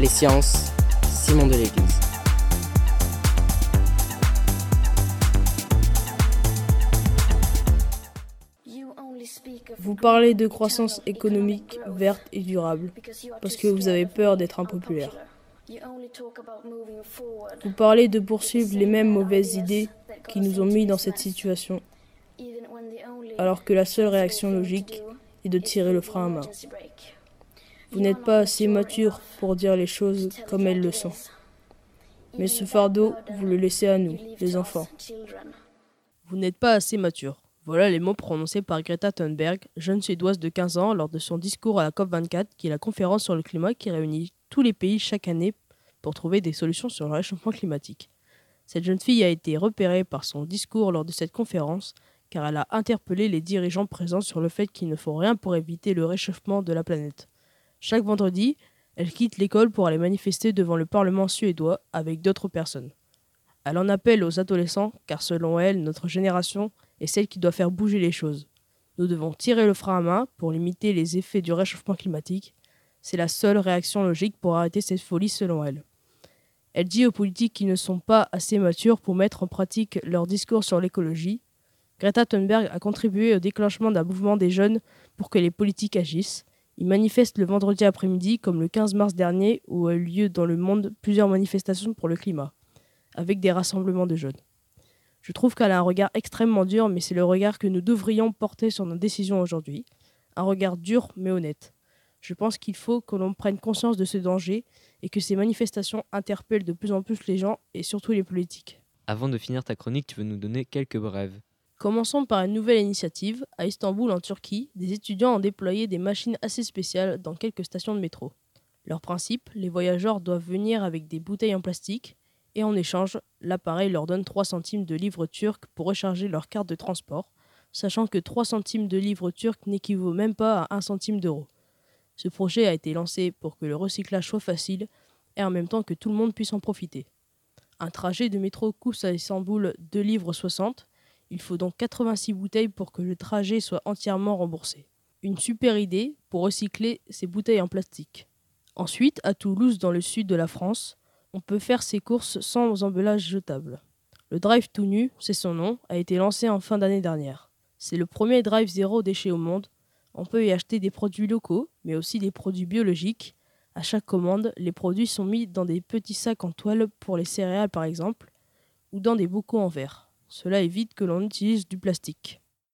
Les sciences, Simon de l'Église. Vous parlez de croissance économique verte et durable parce que vous avez peur d'être impopulaire. Vous parlez de poursuivre les mêmes mauvaises idées qui nous ont mis dans cette situation, alors que la seule réaction logique est de tirer le frein à main. Vous n'êtes pas assez mature pour dire les choses comme elles le sont. Mais ce fardeau, vous le laissez à nous, les enfants. Vous n'êtes pas assez mature. Voilà les mots prononcés par Greta Thunberg, jeune suédoise de 15 ans, lors de son discours à la COP24, qui est la conférence sur le climat qui réunit tous les pays chaque année pour trouver des solutions sur le réchauffement climatique. Cette jeune fille a été repérée par son discours lors de cette conférence car elle a interpellé les dirigeants présents sur le fait qu'il ne faut rien pour éviter le réchauffement de la planète. Chaque vendredi, elle quitte l'école pour aller manifester devant le Parlement suédois avec d'autres personnes. Elle en appelle aux adolescents car selon elle, notre génération est celle qui doit faire bouger les choses. Nous devons tirer le frein à main pour limiter les effets du réchauffement climatique. C'est la seule réaction logique pour arrêter cette folie selon elle. Elle dit aux politiques qui ne sont pas assez matures pour mettre en pratique leur discours sur l'écologie. Greta Thunberg a contribué au déclenchement d'un mouvement des jeunes pour que les politiques agissent. Ils manifestent le vendredi après-midi, comme le 15 mars dernier, où a eu lieu dans le monde plusieurs manifestations pour le climat, avec des rassemblements de jeunes. Je trouve qu'elle a un regard extrêmement dur, mais c'est le regard que nous devrions porter sur nos décisions aujourd'hui. Un regard dur mais honnête. Je pense qu'il faut que l'on prenne conscience de ce danger et que ces manifestations interpellent de plus en plus les gens et surtout les politiques. Avant de finir ta chronique, tu veux nous donner quelques brèves. Commençons par une nouvelle initiative. À Istanbul, en Turquie, des étudiants ont déployé des machines assez spéciales dans quelques stations de métro. Leur principe, les voyageurs doivent venir avec des bouteilles en plastique et en échange, l'appareil leur donne 3 centimes de livres turcs pour recharger leur carte de transport, sachant que 3 centimes de livres turcs n'équivaut même pas à 1 centime d'euro. Ce projet a été lancé pour que le recyclage soit facile et en même temps que tout le monde puisse en profiter. Un trajet de métro coûte à Istanbul 2 livres 60. Il faut donc 86 bouteilles pour que le trajet soit entièrement remboursé. Une super idée pour recycler ces bouteilles en plastique. Ensuite, à Toulouse, dans le sud de la France, on peut faire ses courses sans emballage jetable. Le Drive tout nu, c'est son nom, a été lancé en fin d'année dernière. C'est le premier drive zéro déchet au monde. On peut y acheter des produits locaux, mais aussi des produits biologiques. À chaque commande, les produits sont mis dans des petits sacs en toile pour les céréales par exemple, ou dans des bocaux en verre. Cela évite que l'on utilise du plastique.